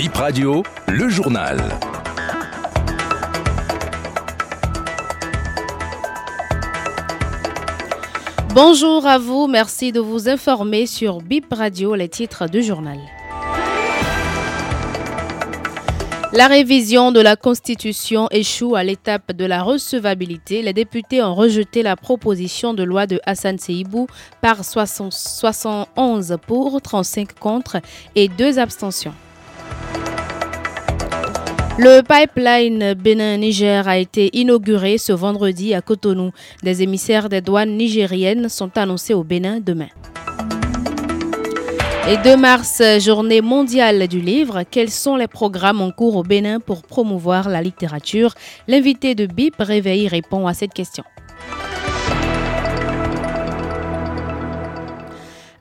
Bip Radio, le journal. Bonjour à vous, merci de vous informer sur Bip Radio, les titres du journal. La révision de la Constitution échoue à l'étape de la recevabilité. Les députés ont rejeté la proposition de loi de Hassan Seibou par 71 pour, 35 contre et 2 abstentions. Le pipeline Bénin-Niger a été inauguré ce vendredi à Cotonou. Des émissaires des douanes nigériennes sont annoncés au Bénin demain. Et 2 mars, journée mondiale du livre. Quels sont les programmes en cours au Bénin pour promouvoir la littérature? L'invité de BIP Réveil répond à cette question.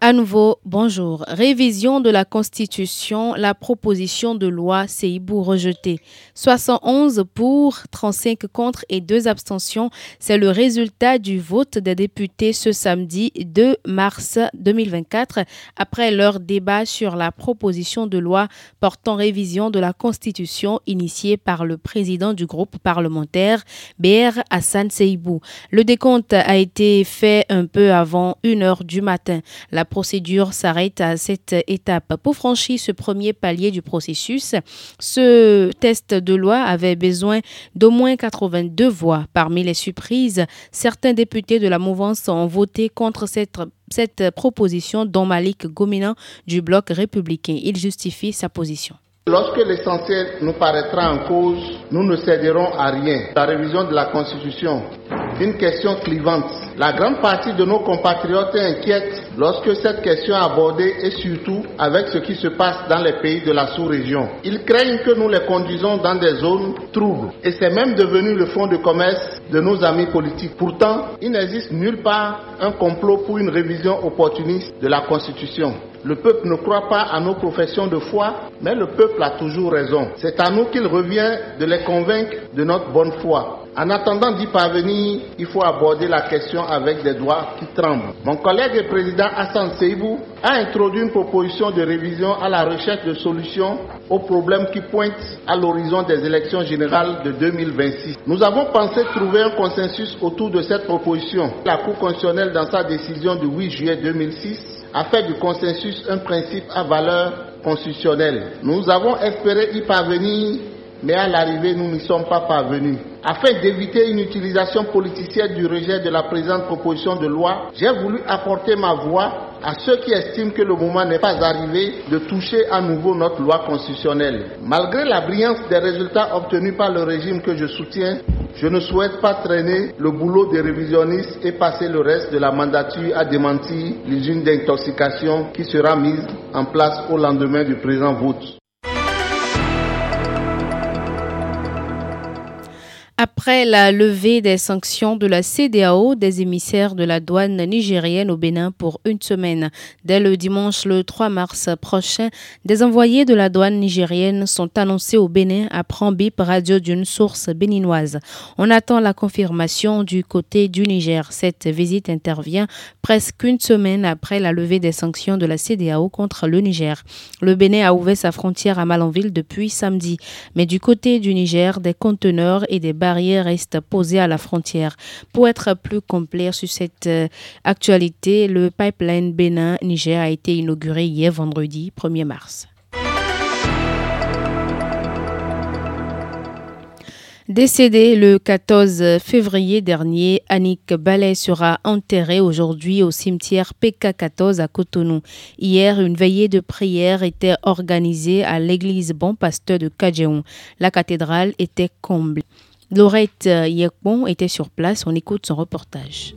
À nouveau, bonjour. Révision de la Constitution, la proposition de loi Seibou rejetée. 71 pour, 35 contre et 2 abstentions. C'est le résultat du vote des députés ce samedi 2 mars 2024 après leur débat sur la proposition de loi portant révision de la Constitution initiée par le président du groupe parlementaire BR Hassan Seibou. Le décompte a été fait un peu avant 1 heure du matin. Procédure s'arrête à cette étape. Pour franchir ce premier palier du processus, ce test de loi avait besoin d'au moins 82 voix. Parmi les surprises, certains députés de la mouvance ont voté contre cette proposition dont Malik Gominan du bloc républicain. Il justifie sa position. Lorsque l'essentiel nous paraîtra en cause, nous ne céderons à rien. La révision de la Constitution, une question clivante. La grande partie de nos compatriotes est inquiète lorsque cette question est abordée et surtout avec ce qui se passe dans les pays de la sous-région. Ils craignent que nous les conduisons dans des zones troubles et c'est même devenu le fonds de commerce de nos amis politiques. Pourtant, il n'existe nulle part un complot pour une révision opportuniste de la Constitution. Le peuple ne croit pas à nos professions de foi, mais le peuple a toujours raison. C'est à nous qu'il revient de les convaincre de notre bonne foi. En attendant d'y parvenir, il faut aborder la question avec des doigts qui tremblent. Mon collègue et président Hassan Seibou a introduit une proposition de révision à la recherche de solutions aux problèmes qui pointent à l'horizon des élections générales de 2026. Nous avons pensé trouver un consensus autour de cette proposition. La Cour constitutionnelle, dans sa décision du 8 juillet 2006, a fait du consensus un principe à valeur constitutionnelle. Nous avons espéré y parvenir, mais à l'arrivée, nous n'y sommes pas parvenus. Afin d'éviter une utilisation politicienne du rejet de la présente proposition de loi, j'ai voulu apporter ma voix à ceux qui estiment que le moment n'est pas arrivé de toucher à nouveau notre loi constitutionnelle. Malgré la brillance des résultats obtenus par le régime que je soutiens, je ne souhaite pas traîner le boulot des révisionnistes et passer le reste de la mandature à démentir l'usine d'intoxication qui sera mise en place au lendemain du présent vote. Après la levée des sanctions de la CDAO, des émissaires de la douane nigérienne au Bénin pour une semaine. Dès le dimanche le 3 mars prochain, des envoyés de la douane nigérienne sont annoncés au Bénin, à Prambip Radio d'une source béninoise. On attend la confirmation du côté du Niger. Cette visite intervient presque une semaine après la levée des sanctions de la CDAO contre le Niger. Le Bénin a ouvert sa frontière à Malanville depuis samedi. Mais du côté du Niger, des conteneurs et des barrières restent à la frontière. Pour être plus complet sur cette euh, actualité, le pipeline Bénin-Niger a été inauguré hier vendredi 1er mars. Décédée le 14 février dernier, Annick Ballet sera enterrée aujourd'hui au cimetière PK14 à Cotonou. Hier, une veillée de prière était organisée à l'église Bon Pasteur de Kadjeon. La cathédrale était comblée. Laurette Yekbon était sur place. On écoute son reportage.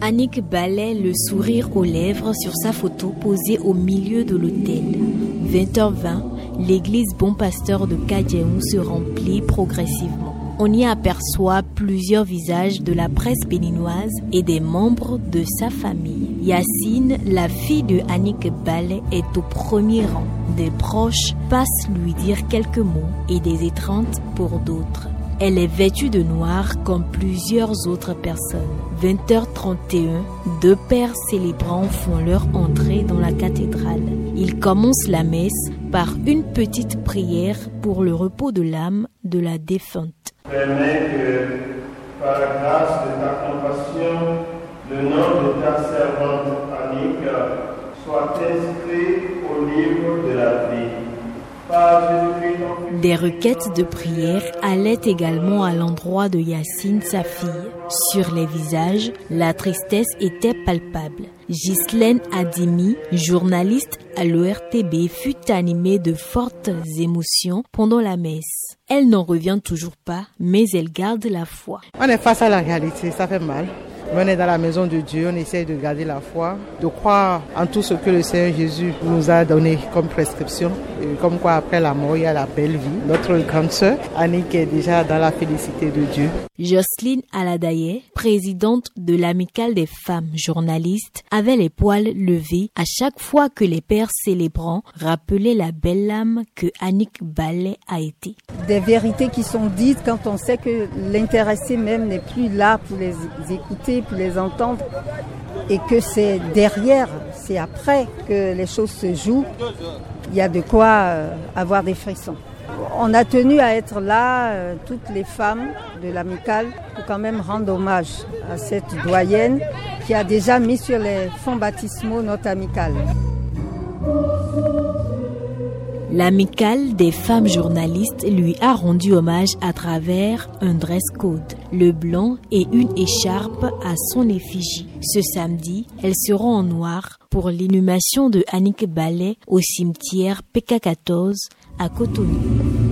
Annick Ballet, le sourire aux lèvres sur sa photo posée au milieu de l'hôtel. 20h20, l'église Bon Pasteur de Kadjeon se remplit progressivement. On y aperçoit plusieurs visages de la presse béninoise et des membres de sa famille. Yacine, la fille de Annick Ballet, est au premier rang. Des proches passent lui dire quelques mots et des étreintes pour d'autres. Elle est vêtue de noir comme plusieurs autres personnes. 20h31, deux pères célébrants font leur entrée dans la cathédrale. Ils commencent la messe par une petite prière pour le repos de l'âme de la défunte. Que, par grâce de ta compassion, le nom de ta servante soit inscrit au livre de la vie des requêtes de prière allaient également à l'endroit de Yacine, sa fille. Sur les visages, la tristesse était palpable. Ghislaine Adimi, journaliste à l'ORTB, fut animée de fortes émotions pendant la messe. Elle n'en revient toujours pas, mais elle garde la foi. On est face à la réalité, ça fait mal. On est dans la maison de Dieu, on essaye de garder la foi, de croire en tout ce que le Seigneur Jésus nous a donné comme prescription. Et comme quoi, après la mort, il y a la belle vie. Notre grande sœur, Annick, est déjà dans la félicité de Dieu. Jocelyne Aladaye, présidente de l'Amicale des femmes journalistes, avait les poils levés à chaque fois que les pères célébrants rappelaient la belle âme que Annick Ballet a été. Des vérités qui sont dites quand on sait que l'intéressé même n'est plus là pour les écouter les entendre et que c'est derrière, c'est après que les choses se jouent, il y a de quoi euh, avoir des frissons. On a tenu à être là, euh, toutes les femmes de l'amicale, pour quand même rendre hommage à cette doyenne qui a déjà mis sur les fonds baptismaux notre amicale. L'amicale des femmes journalistes lui a rendu hommage à travers un dress code, le blanc et une écharpe à son effigie. Ce samedi, elles seront en noir pour l'inhumation de Annick Ballet au cimetière PK14 à Cotonou.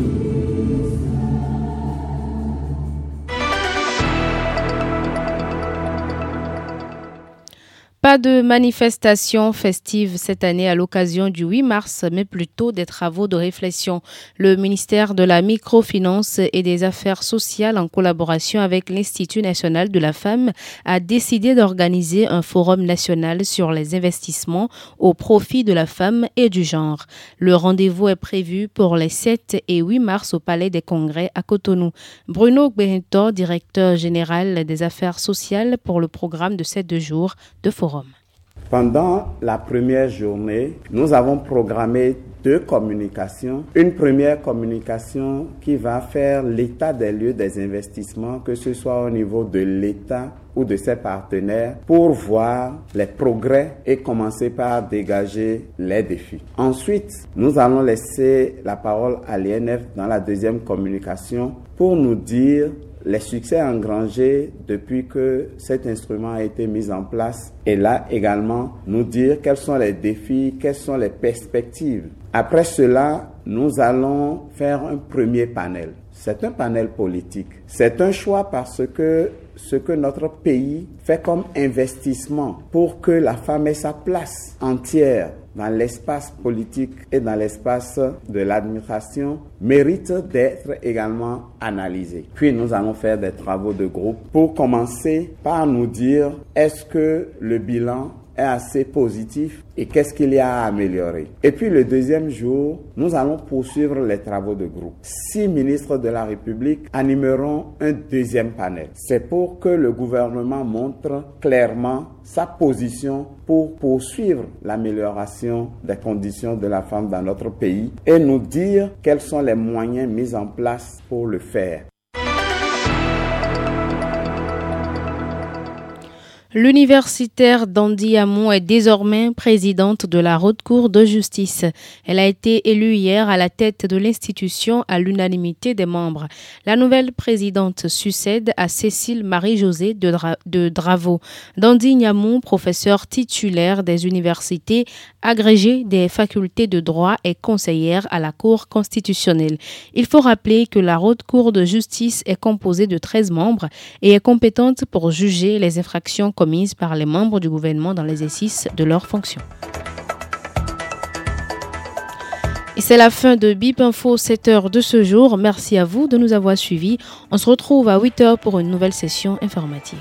Pas de manifestation festive cette année à l'occasion du 8 mars, mais plutôt des travaux de réflexion. Le ministère de la Microfinance et des Affaires sociales, en collaboration avec l'Institut national de la femme, a décidé d'organiser un forum national sur les investissements au profit de la femme et du genre. Le rendez-vous est prévu pour les 7 et 8 mars au Palais des Congrès à Cotonou. Bruno Benito, directeur général des Affaires sociales pour le programme de ces deux jours de forum. Pendant la première journée, nous avons programmé deux communications. Une première communication qui va faire l'état des lieux des investissements, que ce soit au niveau de l'État ou de ses partenaires, pour voir les progrès et commencer par dégager les défis. Ensuite, nous allons laisser la parole à l'INF dans la deuxième communication pour nous dire les succès engrangés depuis que cet instrument a été mis en place et là également nous dire quels sont les défis, quelles sont les perspectives. Après cela, nous allons faire un premier panel. C'est un panel politique. C'est un choix parce que ce que notre pays fait comme investissement pour que la femme ait sa place entière dans l'espace politique et dans l'espace de l'administration mérite d'être également analysé. Puis nous allons faire des travaux de groupe pour commencer par nous dire est-ce que le bilan est assez positif et qu'est-ce qu'il y a à améliorer. Et puis le deuxième jour, nous allons poursuivre les travaux de groupe. Six ministres de la République animeront un deuxième panel. C'est pour que le gouvernement montre clairement sa position pour poursuivre l'amélioration des conditions de la femme dans notre pays et nous dire quels sont les moyens mis en place pour le faire. L'universitaire Dandy Amon est désormais présidente de la Haute Cour de justice. Elle a été élue hier à la tête de l'institution à l'unanimité des membres. La nouvelle présidente succède à Cécile Marie-Josée de, de, Dravo. Dandy Niamon, professeur titulaire des universités, agrégée des facultés de droit et conseillère à la Cour constitutionnelle. Il faut rappeler que la Haute Cour de justice est composée de 13 membres et est compétente pour juger les infractions par les membres du gouvernement dans l'exercice de leurs fonctions. Et c'est la fin de BIP Info 7 heures de ce jour. Merci à vous de nous avoir suivis. On se retrouve à 8 heures pour une nouvelle session informative.